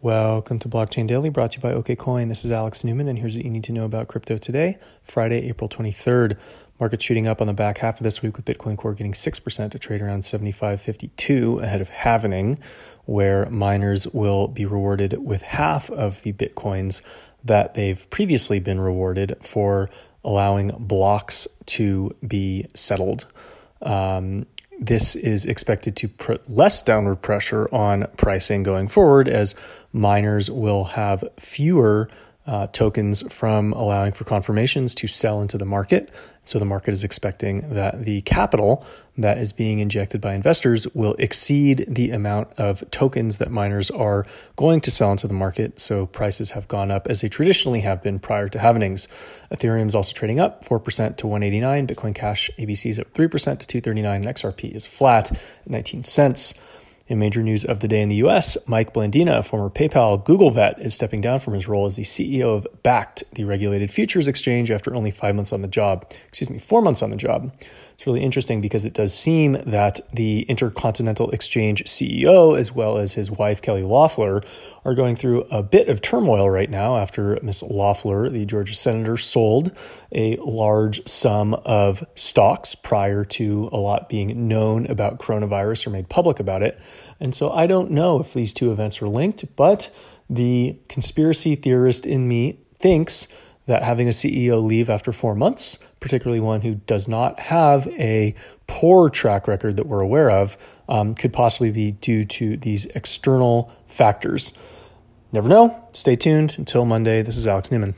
Welcome to Blockchain Daily, brought to you by OKCoin. This is Alex Newman, and here's what you need to know about crypto today, Friday, April 23rd. Market shooting up on the back half of this week with Bitcoin Core getting 6% to trade around 75.52 ahead of halvening, where miners will be rewarded with half of the Bitcoins that they've previously been rewarded for allowing blocks to be settled. Um, this is expected to put less downward pressure on pricing going forward as miners will have fewer uh, tokens from allowing for confirmations to sell into the market. So the market is expecting that the capital that is being injected by investors will exceed the amount of tokens that miners are going to sell into the market. So prices have gone up as they traditionally have been prior to halvenings. Ethereum is also trading up 4% to 189. Bitcoin Cash ABC is up 3% to 239. And XRP is flat at 19 cents. In major news of the day in the US, Mike Blandina, a former PayPal Google vet, is stepping down from his role as the CEO of Bakkt, the regulated futures exchange, after only five months on the job. Excuse me, four months on the job. It's really interesting because it does seem that the Intercontinental Exchange CEO, as well as his wife, Kelly Loeffler, are going through a bit of turmoil right now after Miss Loeffler, the Georgia senator, sold a large sum of stocks prior to a lot being known about coronavirus or made public about it. And so I don't know if these two events are linked, but the conspiracy theorist in me thinks that having a CEO leave after four months, particularly one who does not have a poor track record that we're aware of, um, could possibly be due to these external factors. Never know. Stay tuned until Monday. This is Alex Newman.